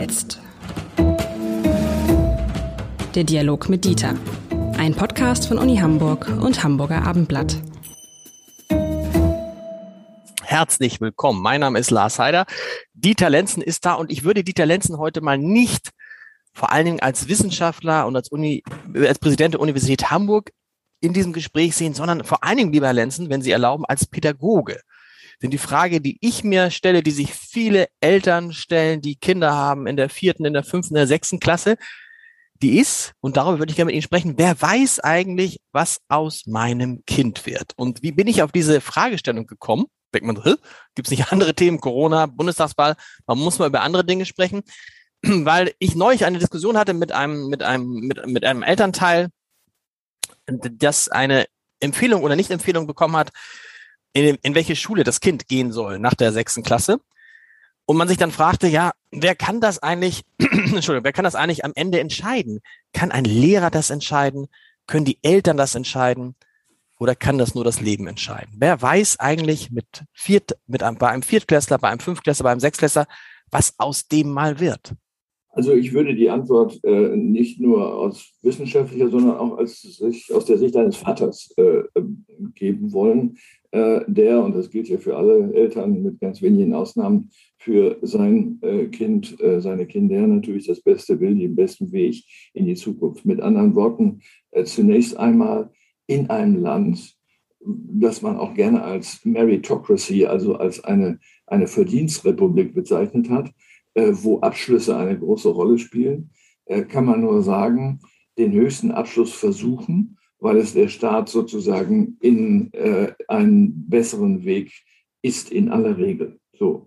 jetzt. Der Dialog mit Dieter. Ein Podcast von Uni Hamburg und Hamburger Abendblatt. Herzlich willkommen. Mein Name ist Lars Heider. Dieter Lenzen ist da und ich würde Dieter Lenzen heute mal nicht vor allen Dingen als Wissenschaftler und als, Uni, als Präsident der Universität Hamburg in diesem Gespräch sehen, sondern vor allen Dingen, lieber Herr Lenzen, wenn Sie erlauben, als Pädagoge. Denn die Frage, die ich mir stelle, die sich viele Eltern stellen, die Kinder haben in der vierten, in der fünften, in der sechsten Klasse, die ist, und darüber würde ich gerne mit Ihnen sprechen, wer weiß eigentlich, was aus meinem Kind wird? Und wie bin ich auf diese Fragestellung gekommen? Denkt man, gibt es nicht andere Themen, Corona, Bundestagswahl, man muss mal über andere Dinge sprechen, weil ich neulich eine Diskussion hatte mit einem, mit einem, mit, mit einem Elternteil, das eine Empfehlung oder Nicht-Empfehlung bekommen hat, in, in welche Schule das Kind gehen soll nach der sechsten Klasse. Und man sich dann fragte, ja, wer kann das eigentlich, Entschuldigung, wer kann das eigentlich am Ende entscheiden? Kann ein Lehrer das entscheiden? Können die Eltern das entscheiden? Oder kann das nur das Leben entscheiden? Wer weiß eigentlich mit Viert, mit einem, bei einem Viertklässler, bei einem Fünftklässler, bei einem Sechsklässler, was aus dem mal wird? Also ich würde die Antwort äh, nicht nur aus wissenschaftlicher, sondern auch als, aus der Sicht eines Vaters äh, geben wollen, der, und das gilt ja für alle Eltern mit ganz wenigen Ausnahmen, für sein äh, Kind, äh, seine Kinder natürlich das Beste will, den besten Weg in die Zukunft. Mit anderen Worten, äh, zunächst einmal in einem Land, das man auch gerne als Meritocracy, also als eine, eine Verdienstrepublik bezeichnet hat, äh, wo Abschlüsse eine große Rolle spielen, äh, kann man nur sagen, den höchsten Abschluss versuchen, weil es der Staat sozusagen in äh, einen besseren Weg ist in aller Regel. So.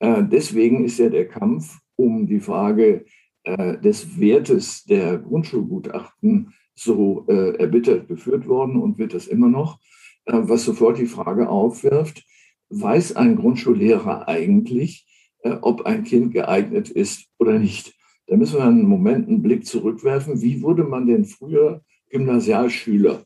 deswegen ist ja der Kampf um die Frage des Wertes der Grundschulgutachten so erbittert geführt worden und wird das immer noch, was sofort die Frage aufwirft, weiß ein Grundschullehrer eigentlich, äh, ob ein Kind geeignet ist oder nicht. Da müssen wir einen Moment einen Blick zurückwerfen. Wie wurde man denn früher Gymnasialschüler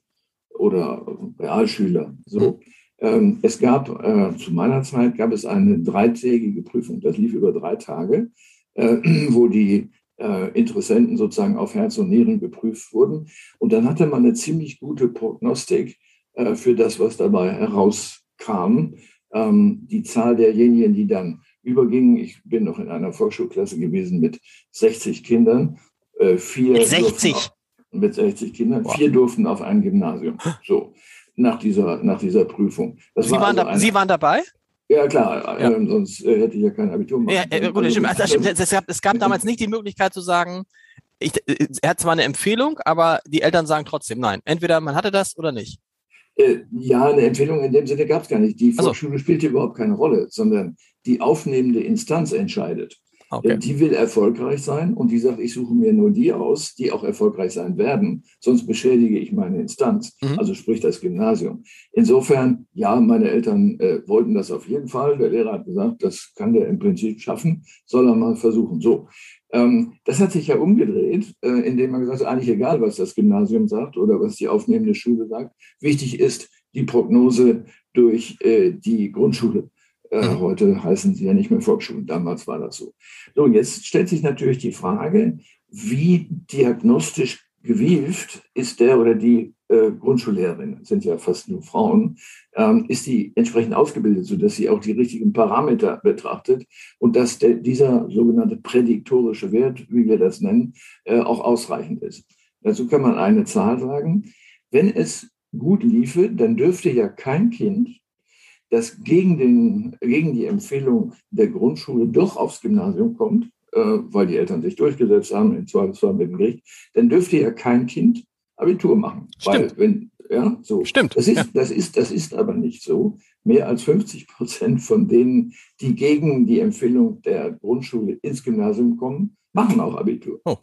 oder Realschüler? So. Ähm, es gab, äh, zu meiner Zeit gab es eine dreitägige Prüfung. Das lief über drei Tage, äh, wo die äh, Interessenten sozusagen auf Herz und Nieren geprüft wurden. Und dann hatte man eine ziemlich gute Prognostik äh, für das, was dabei herauskam. Ähm, die Zahl derjenigen, die dann überging. Ich bin noch in einer Volksschulklasse gewesen mit 60 Kindern. Äh, vier mit 60? Mit 60 Kindern. Wow. Vier durften auf ein Gymnasium. So, nach dieser, nach dieser Prüfung. Das Sie, war waren also eine, Sie waren dabei? Ja, klar, ja. Ähm, sonst äh, hätte ich ja kein Abitur machen ja, äh, gut, also, stimmt. Also, stimmt. Es, gab, es gab damals nicht die Möglichkeit zu sagen, ich, äh, er hat zwar eine Empfehlung, aber die Eltern sagen trotzdem nein. Entweder man hatte das oder nicht. Äh, ja, eine Empfehlung in dem Sinne gab es gar nicht. Die Volksschule also. spielte überhaupt keine Rolle, sondern die aufnehmende Instanz entscheidet. Okay. Die will erfolgreich sein und die sagt, ich suche mir nur die aus, die auch erfolgreich sein werden, sonst beschädige ich meine Instanz, mhm. also sprich das Gymnasium. Insofern, ja, meine Eltern äh, wollten das auf jeden Fall. Der Lehrer hat gesagt, das kann der im Prinzip schaffen, soll er mal versuchen. So, ähm, das hat sich ja umgedreht, äh, indem man gesagt hat, eigentlich egal, was das Gymnasium sagt oder was die aufnehmende Schule sagt. Wichtig ist die Prognose durch äh, die Grundschule. Äh, mhm. heute heißen sie ja nicht mehr Volksschulen, damals war das so. So, jetzt stellt sich natürlich die Frage, wie diagnostisch gewieft ist der oder die äh, Grundschullehrerin, das sind ja fast nur Frauen, ähm, ist die entsprechend ausgebildet, sodass sie auch die richtigen Parameter betrachtet und dass der, dieser sogenannte prädiktorische Wert, wie wir das nennen, äh, auch ausreichend ist. Dazu kann man eine Zahl sagen. Wenn es gut liefe, dann dürfte ja kein Kind das gegen, den, gegen die Empfehlung der Grundschule doch aufs Gymnasium kommt, äh, weil die Eltern sich durchgesetzt haben, im Zweifelsfall mit dem Gericht, dann dürfte ja kein Kind Abitur machen. Stimmt. Weil, wenn, ja, so. Stimmt. Das ist, ja. das, ist, das ist aber nicht so. Mehr als 50 Prozent von denen, die gegen die Empfehlung der Grundschule ins Gymnasium kommen, machen auch Abitur. Oh.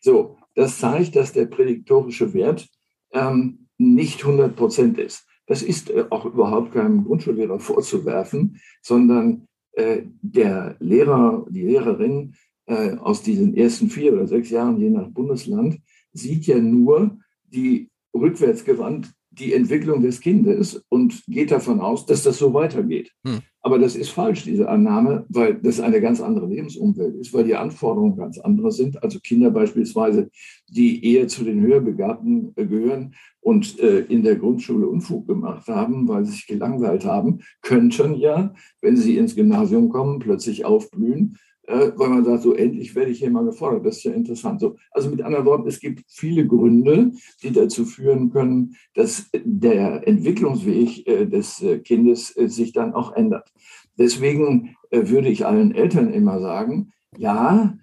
So, das zeigt, dass der prädiktorische Wert ähm, nicht 100 Prozent ist. Das ist äh, auch überhaupt keinem Grundschullehrer vorzuwerfen, sondern äh, der Lehrer, die Lehrerin äh, aus diesen ersten vier oder sechs Jahren, je nach Bundesland, sieht ja nur die rückwärtsgewandt die Entwicklung des Kindes und geht davon aus, dass das so weitergeht. Hm. Aber das ist falsch, diese Annahme, weil das eine ganz andere Lebensumwelt ist, weil die Anforderungen ganz andere sind. Also Kinder beispielsweise, die eher zu den Höherbegabten äh, gehören und äh, in der Grundschule Unfug gemacht haben, weil sie sich gelangweilt haben, könnten ja, wenn sie ins Gymnasium kommen, plötzlich aufblühen äh, weil man sagt, so endlich werde ich hier mal gefordert. Das ist ja interessant. So, also mit anderen Worten, es gibt viele Gründe, die dazu führen können, dass der Entwicklungsweg äh, des äh, Kindes sich dann auch ändert. Deswegen würde ich allen Eltern immer sagen, ja,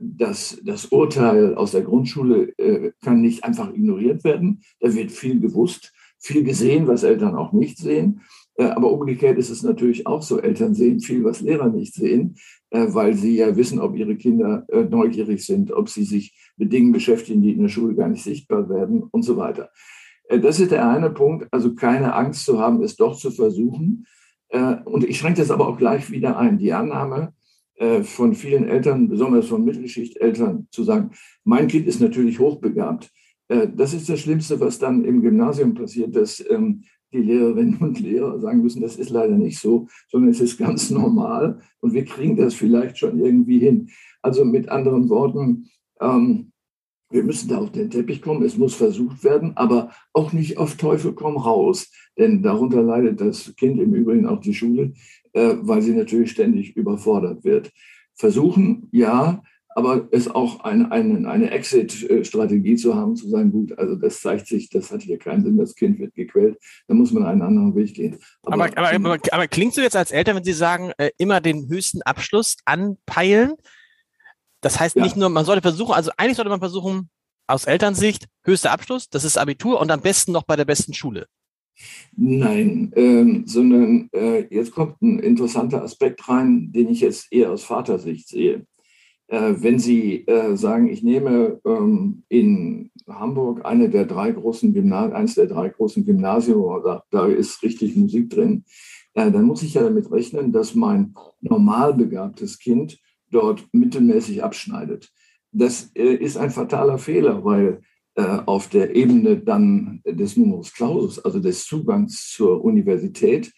das, das Urteil aus der Grundschule kann nicht einfach ignoriert werden. Da wird viel gewusst, viel gesehen, was Eltern auch nicht sehen. Aber umgekehrt ist es natürlich auch so, Eltern sehen viel, was Lehrer nicht sehen. Äh, weil sie ja wissen, ob ihre Kinder äh, neugierig sind, ob sie sich mit Dingen beschäftigen, die in der Schule gar nicht sichtbar werden und so weiter. Äh, das ist der eine Punkt, also keine Angst zu haben, es doch zu versuchen. Und ich schränke das aber auch gleich wieder ein. Die Annahme von vielen Eltern, besonders von Mittelschichteltern, zu sagen, mein Kind ist natürlich hochbegabt. Das ist das Schlimmste, was dann im Gymnasium passiert, dass ähm, die Lehrerinnen und Lehrer sagen müssen, das ist leider nicht so, sondern es ist ganz normal und wir kriegen das vielleicht schon irgendwie hin. Also mit anderen Worten, ähm, wir müssen da auf den Teppich kommen, es muss versucht werden, aber auch nicht auf Teufel komm raus, denn darunter leidet das Kind im Übrigen auch die Schule, äh, weil sie natürlich ständig überfordert wird. Versuchen, ja, aber es auch ein, ein, eine Exit-Strategie zu haben, zu sagen, gut, also das zeigt sich, das hat hier keinen Sinn, das Kind wird gequält, da muss man einen anderen Weg gehen. Aber, aber, aber, aber, aber klingst du jetzt als Eltern, wenn Sie sagen, äh, immer den höchsten Abschluss anpeilen? Das heißt ja. nicht nur, man sollte versuchen, also eigentlich sollte man versuchen, aus Elternsicht, höchster Abschluss, das ist Abitur und am besten noch bei der besten Schule. Nein, ähm, sondern äh, jetzt kommt ein interessanter Aspekt rein, den ich jetzt eher aus Vatersicht sehe. Äh, wenn Sie äh, sagen, ich nehme ähm, in Hamburg eine der drei großen Gymnasien, eines der drei großen Gymnasien, da, da ist richtig Musik drin, äh, dann muss ich ja damit rechnen, dass mein normal begabtes Kind dort mittelmäßig abschneidet. Das ist ein fataler Fehler, weil auf der Ebene dann des Numerus Clausus, also des Zugangs zur Universität,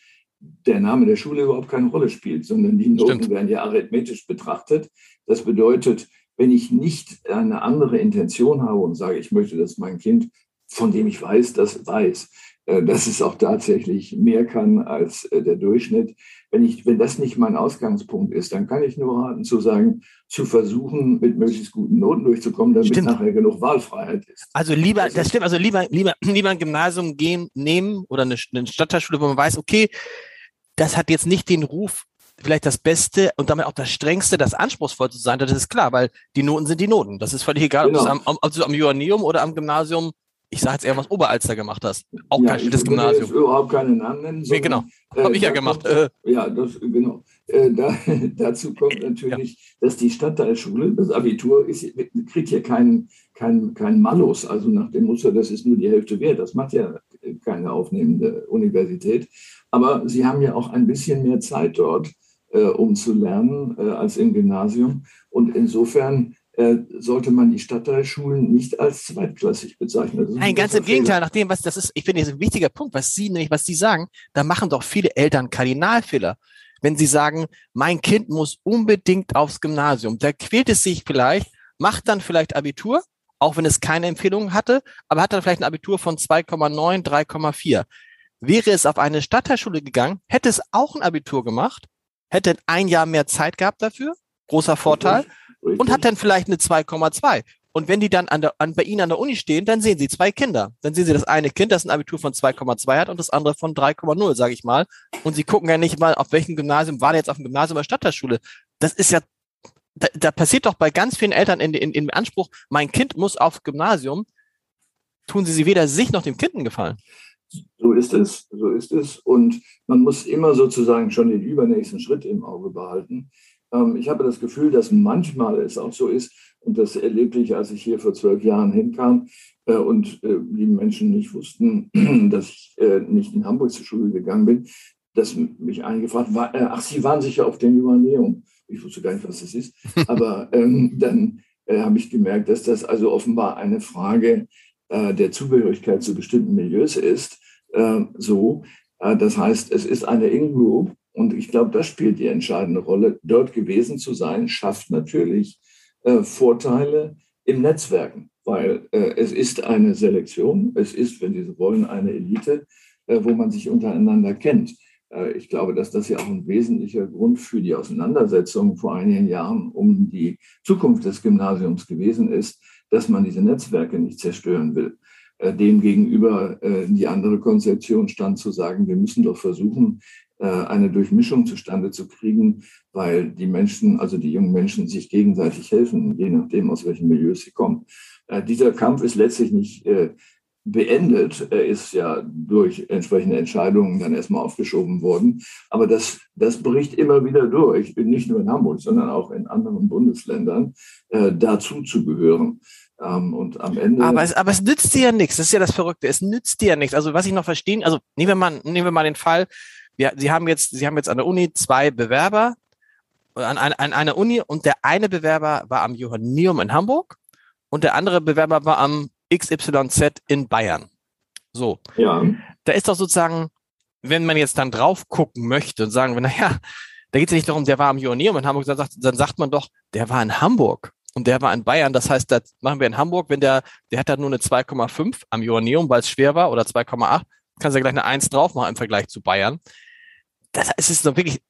der Name der Schule überhaupt keine Rolle spielt, sondern die Noten Stimmt. werden ja arithmetisch betrachtet. Das bedeutet, wenn ich nicht eine andere Intention habe und sage, ich möchte, dass mein Kind, von dem ich weiß, das weiß, äh, dass es auch tatsächlich mehr kann als äh, der Durchschnitt. Wenn, ich, wenn das nicht mein Ausgangspunkt ist, dann kann ich nur raten zu sagen, zu versuchen, mit möglichst guten Noten durchzukommen, damit stimmt. nachher genug Wahlfreiheit ist. Also lieber, das, das stimmt, also lieber, lieber, lieber ein Gymnasium gehen, nehmen oder eine, eine Stadtteilschule, wo man weiß, okay, das hat jetzt nicht den Ruf, vielleicht das Beste und damit auch das Strengste, das anspruchsvoll zu sein, das ist klar, weil die Noten sind die Noten. Das ist völlig egal, genau. ob, du am, ob du am Joanneum oder am Gymnasium, ich sage jetzt eher was Oberalster gemacht hast. Auch ja, kein schlechtes Gymnasium. Ich überhaupt keinen Namen nennen. Nee, genau. Habe äh, ich ja gemacht. Kommt, äh. Ja, das, genau. Äh, da, dazu kommt natürlich, ja. dass die Stadtteilschule, das Abitur, ist, kriegt hier keinen kein, kein Malus, also nach dem Muster, das ist nur die Hälfte wert. Das macht ja keine aufnehmende Universität. Aber sie haben ja auch ein bisschen mehr Zeit dort, äh, um zu lernen, äh, als im Gymnasium. Und insofern äh, sollte man die Stadtteilschulen nicht als zweitklassig bezeichnen. Nein, ganz im Gegenteil, nach dem, was das ist, ich finde, das ist ein wichtiger Punkt, was Sie nämlich, was Sie sagen, da machen doch viele Eltern Kardinalfehler. Wenn sie sagen, mein Kind muss unbedingt aufs Gymnasium, da quält es sich vielleicht, macht dann vielleicht Abitur, auch wenn es keine Empfehlung hatte, aber hat dann vielleicht ein Abitur von 2,9, 3,4. Wäre es auf eine Stadtteilschule gegangen, hätte es auch ein Abitur gemacht, hätte ein Jahr mehr Zeit gehabt dafür, großer Vorteil, Richtig. Und hat dann vielleicht eine 2,2. Und wenn die dann an der, an, bei Ihnen an der Uni stehen, dann sehen Sie zwei Kinder. Dann sehen Sie das eine Kind, das ein Abitur von 2,2 hat und das andere von 3,0, sage ich mal. Und Sie gucken ja nicht mal, auf welchem Gymnasium war der jetzt auf dem Gymnasium oder Stadtteilschule. Das ist ja, da, da passiert doch bei ganz vielen Eltern in, in, in Anspruch, mein Kind muss auf Gymnasium, tun Sie sie weder sich noch dem Kind einen Gefallen. So ist es, so ist es. Und man muss immer sozusagen schon den übernächsten Schritt im Auge behalten. Ähm, ich habe das Gefühl, dass manchmal es auch so ist, und das erlebte ich, als ich hier vor zwölf Jahren hinkam äh, und äh, die Menschen nicht wussten, dass ich äh, nicht in Hamburg zur Schule gegangen bin, dass mich eingefragt war, ach, Sie waren sicher auf dem Jubiläum. Ich wusste gar nicht, was das ist. Aber ähm, dann habe ich gemerkt, dass das also offenbar eine Frage äh, der Zugehörigkeit zu bestimmten Milieus ist. Äh, so, äh, das heißt, es ist eine In-Group und ich glaube, das spielt die entscheidende Rolle. Dort gewesen zu sein, schafft natürlich äh, Vorteile im Netzwerken, weil es ist eine Selektion, es ist, wenn Sie so wollen, eine Elite, wo man sich untereinander kennt. Ich glaube, dass das ja auch ein wesentlicher Grund für die Auseinandersetzung vor einigen Jahren um die Zukunft des Gymnasiums gewesen ist, dass man diese Netzwerke nicht zerstören will. Äh, Demgegenüber äh, die andere Konzeption stand zu sagen, wir müssen doch versuchen, eine Durchmischung zustande zu kriegen, weil die Menschen, also die jungen Menschen, sich gegenseitig helfen, je nachdem, aus welchen Milieus sie kommen. Dieser Kampf ist letztlich nicht beendet. Er ist ja durch entsprechende Entscheidungen dann erstmal aufgeschoben worden. Aber das, das bricht immer wieder durch, nicht nur in Hamburg, sondern auch in anderen Bundesländern, äh, dazu zu gehören. Ähm, und am Ende. Aber es, aber es nützt dir ja nichts. Das ist ja das Verrückte. Es nützt dir ja nichts. Also was ich noch verstehen, also nehmen wir mal, nehmen wir mal den Fall, wir, Sie haben jetzt, Sie haben jetzt an der Uni zwei Bewerber an, an, an einer Uni und der eine Bewerber war am Johanneum in Hamburg und der andere Bewerber war am XYZ in Bayern. So. Ja. Da ist doch sozusagen, wenn man jetzt dann drauf gucken möchte und sagen, naja, da geht es ja nicht darum, der war am Joanneum in Hamburg, dann sagt, dann sagt man doch, der war in Hamburg und der war in Bayern. Das heißt, das machen wir in Hamburg, wenn der, der hat da nur eine 2,5 am Joanneum, weil es schwer war, oder 2,8, kannst du ja gleich eine 1 drauf machen im Vergleich zu Bayern. Das ist doch wirklich,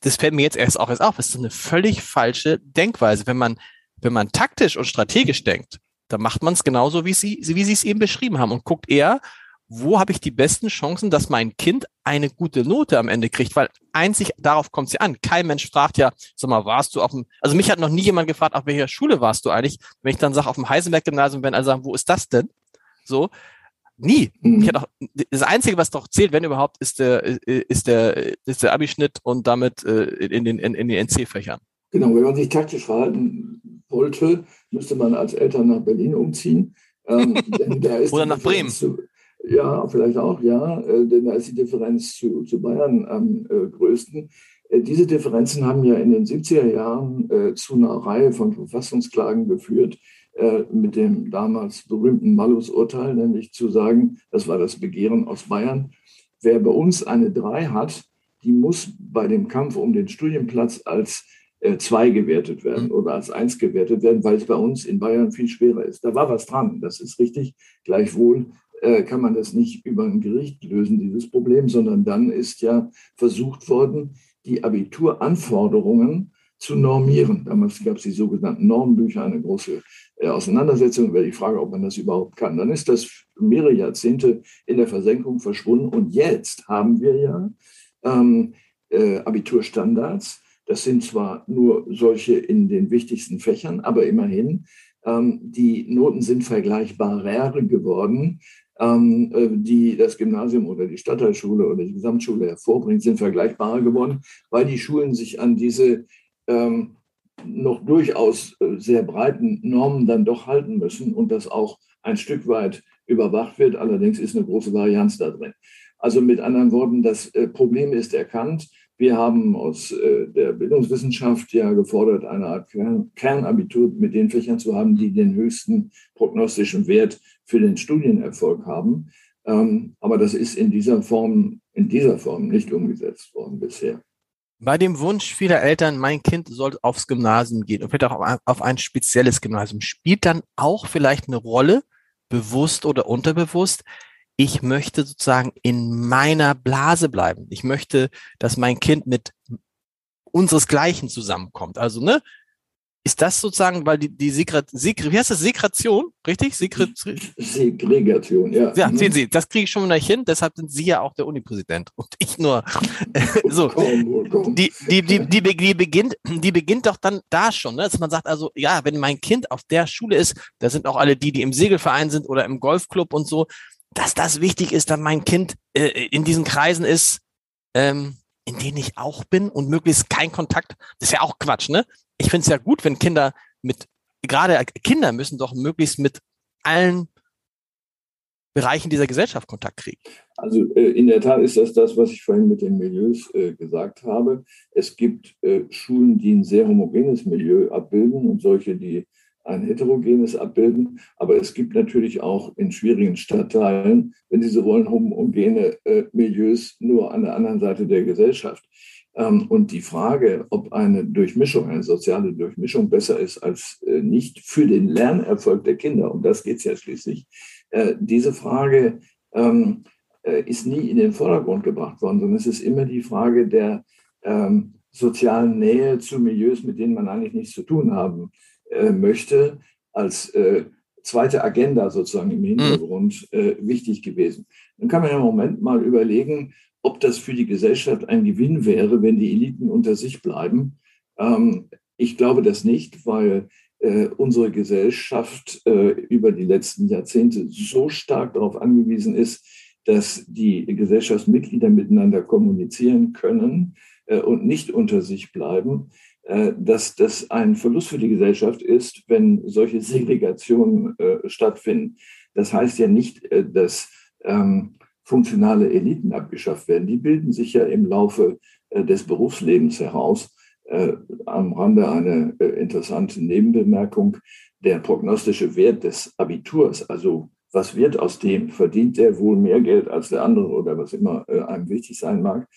das fällt mir jetzt erst auch erst auf, das ist eine völlig falsche Denkweise. Wenn man, wenn man taktisch und strategisch denkt, da macht man es genauso, wie Sie, wie Sie es eben beschrieben haben und guckt eher, wo habe ich die besten Chancen, dass mein Kind eine gute Note am Ende kriegt, weil einzig darauf kommt sie an. Kein Mensch fragt ja, sag mal, warst du auf dem, also mich hat noch nie jemand gefragt, auf welcher Schule warst du eigentlich? Wenn ich dann sage, auf dem Heisenberg-Gymnasium, wenn alle sagen, wo ist das denn? So, nie. Mhm. Auch, das Einzige, was doch zählt, wenn überhaupt, ist der, ist der, ist der Abischnitt und damit äh, in den, in, in den NC-Fächern. Genau, wenn man sich taktisch verhalten wollte, müsste man als Eltern nach Berlin umziehen. Ähm, Oder nach Bremen. Zu, ja, vielleicht auch, ja, äh, denn da ist die Differenz zu, zu Bayern am äh, größten. Äh, diese Differenzen haben ja in den 70er Jahren zu einer Reihe von Verfassungsklagen geführt, mit dem damals berühmten Malus-Urteil, nämlich zu sagen, das war das Begehren aus Bayern, wer bei uns eine 3 hat, die muss bei dem Kampf um den Studienplatz als äh, zwei gewertet werden oder als eins gewertet werden, weil es bei uns in Bayern viel schwerer ist. Da war was dran, das ist richtig. Gleichwohl äh, kann man das nicht über ein Gericht lösen, dieses Problem, sondern dann ist ja versucht worden, die Abituranforderungen zu normieren. Damals gab es die sogenannten Normbücher, eine große äh, Auseinandersetzung über die Frage, ob man das überhaupt kann. Dann ist das mehrere Jahrzehnte in der Versenkung verschwunden und jetzt haben wir ja ähm, äh, Abiturstandards, das sind zwar nur solche in den wichtigsten Fächern, aber immerhin, die Noten sind vergleichbarer geworden, ähm, äh, die das Gymnasium oder die Stadtteilschule oder die Gesamtschule hervorbringt, sind vergleichbarer geworden, weil die Schulen sich an diese ähm, noch durchaus äh, sehr breiten Normen dann doch halten müssen und das auch ein Stück weit überwacht wird. Allerdings ist eine große Varianz da drin. Also mit anderen Worten, das äh, Problem ist erkannt. Wir haben aus äh, der Bildungswissenschaft ja gefordert, eine Art Kernabitur mit den Fächern zu haben, die den höchsten prognostischen Wert für den Studienerfolg haben. Ähm, aber das ist in dieser Form, in dieser Form nicht umgesetzt worden bisher. Bei dem Wunsch vieler Eltern, mein Kind soll aufs Gymnasium gehen und vielleicht auch auf ein spezielles Gymnasium, spielt dann auch vielleicht eine Rolle, bewusst oder unterbewusst, ich möchte sozusagen in meiner Blase bleiben. Ich möchte, dass mein Kind mit unseresgleichen zusammenkommt. Also, ne? Ist das sozusagen, weil die, die Segre, Segre, wie heißt das? Segration, richtig? Segre, Segregation, ja. Ja, sehen Sie, das kriege ich schon mal hin, deshalb sind Sie ja auch der Unipräsident und ich nur. so. Die, die, die, die, die, beginnt, die beginnt doch dann da schon, ne? dass man sagt, also, ja, wenn mein Kind auf der Schule ist, da sind auch alle die, die im Segelverein sind oder im Golfclub und so, dass das wichtig ist, dass mein Kind äh, in diesen Kreisen ist, ähm, in denen ich auch bin und möglichst kein Kontakt. Das ist ja auch Quatsch, ne? Ich finde es ja gut, wenn Kinder mit, gerade Kinder müssen doch möglichst mit allen Bereichen dieser Gesellschaft Kontakt kriegen. Also äh, in der Tat ist das das, was ich vorhin mit den Milieus äh, gesagt habe. Es gibt äh, Schulen, die ein sehr homogenes Milieu abbilden und solche, die ein heterogenes abbilden. Aber es gibt natürlich auch in schwierigen Stadtteilen, wenn diese Rollen homogene äh, Milieus nur an der anderen Seite der Gesellschaft. Ähm, und die Frage, ob eine Durchmischung, eine soziale Durchmischung besser ist als äh, nicht für den Lernerfolg der Kinder, um das geht es ja schließlich, äh, diese Frage ähm, äh, ist nie in den Vordergrund gebracht worden, sondern es ist immer die Frage der ähm, sozialen Nähe zu Milieus, mit denen man eigentlich nichts zu tun haben möchte, als äh, zweite Agenda sozusagen im Hintergrund mhm. äh, wichtig gewesen. Dann kann man ja im Moment mal überlegen, ob das für die Gesellschaft ein Gewinn wäre, wenn die Eliten unter sich bleiben. Ähm, ich glaube das nicht, weil äh, unsere Gesellschaft äh, über die letzten Jahrzehnte so stark darauf angewiesen ist, dass die Gesellschaftsmitglieder miteinander kommunizieren können äh, und nicht unter sich bleiben, äh, dass das ein Verlust für die Gesellschaft ist, wenn solche Segregationen äh, stattfinden. Das heißt ja nicht, äh, dass ähm, funktionale Eliten abgeschafft werden. Die bilden sich ja im Laufe äh, des Berufslebens heraus. Äh, am Rande eine interessante Nebenbemerkung. Der prognostische Wert des Abiturs, also was wird aus dem? Verdient der wohl mehr Geld als der andere oder was immer einem wichtig sein mag?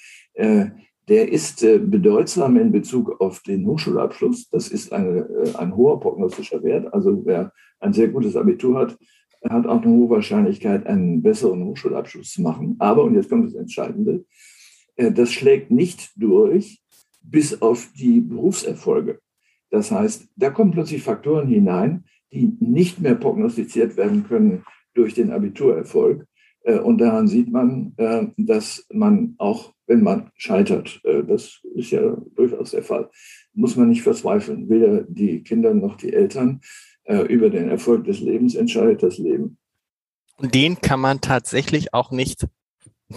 Der ist äh, bedeutsam in Bezug auf den Hochschulabschluss. Das ist eine, äh, ein hoher prognostischer Wert. Also wer ein sehr gutes Abitur hat, hat auch eine hohe Wahrscheinlichkeit, einen besseren Hochschulabschluss zu machen. Aber, und jetzt kommt das Entscheidende, äh, das schlägt nicht durch bis auf die Berufserfolge. Das heißt, da kommen plötzlich Faktoren hinein, die nicht mehr prognostiziert werden können durch den Abiturerfolg. Und daran sieht man, dass man auch wenn man scheitert. Äh, das ist ja durchaus der Fall. Muss man nicht verzweifeln. Weder die Kinder noch die Eltern. Äh, über den Erfolg des Lebens entscheidet das Leben. Und den kann man tatsächlich auch nicht,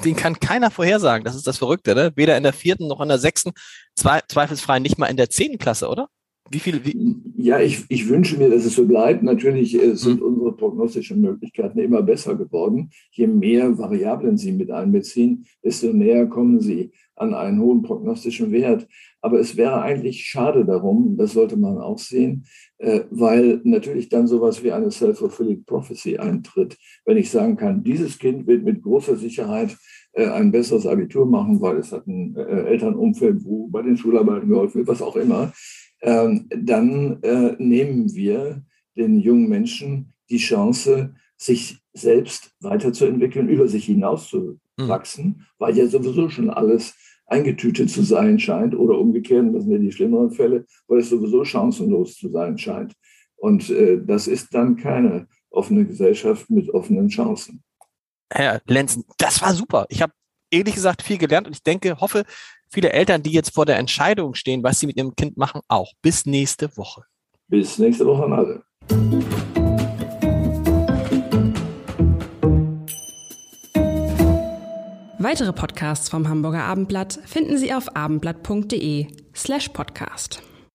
den kann keiner vorhersagen. Das ist das Verrückte, ne? Weder in der vierten noch in der sechsten, zweifelsfrei nicht mal in der zehnten Klasse, oder? Wie viel? Wie? Ja, ich, ich wünsche mir, dass es so bleibt. Natürlich äh, sind hm. unsere prognostischen Möglichkeiten immer besser geworden. Je mehr Variablen Sie mit einbeziehen, desto näher kommen Sie an einen hohen prognostischen Wert. Aber es wäre eigentlich schade darum, das sollte man auch sehen, äh, weil natürlich dann sowas wie eine self-fulfilling prophecy eintritt. Wenn ich sagen kann, dieses Kind wird mit großer Sicherheit äh, ein besseres Abitur machen, weil es hat ein Elternumfeld, wo bei den Schularbeiten geholfen wird, was auch immer, dann äh, nehmen wir den jungen Menschen die Chance, sich selbst weiterzuentwickeln, über sich hinauszuwachsen, mhm. weil ja sowieso schon alles eingetütet zu sein scheint oder umgekehrt, das sind ja die schlimmeren Fälle, weil es sowieso chancenlos zu sein scheint. Und äh, das ist dann keine offene Gesellschaft mit offenen Chancen. Herr Lenzen, das war super. Ich habe ehrlich gesagt viel gelernt und ich denke, hoffe, viele Eltern, die jetzt vor der Entscheidung stehen, was sie mit ihrem Kind machen, auch. Bis nächste Woche. Bis nächste Woche an alle. Weitere Podcasts vom Hamburger Abendblatt finden Sie auf abendblatt.de slash podcast.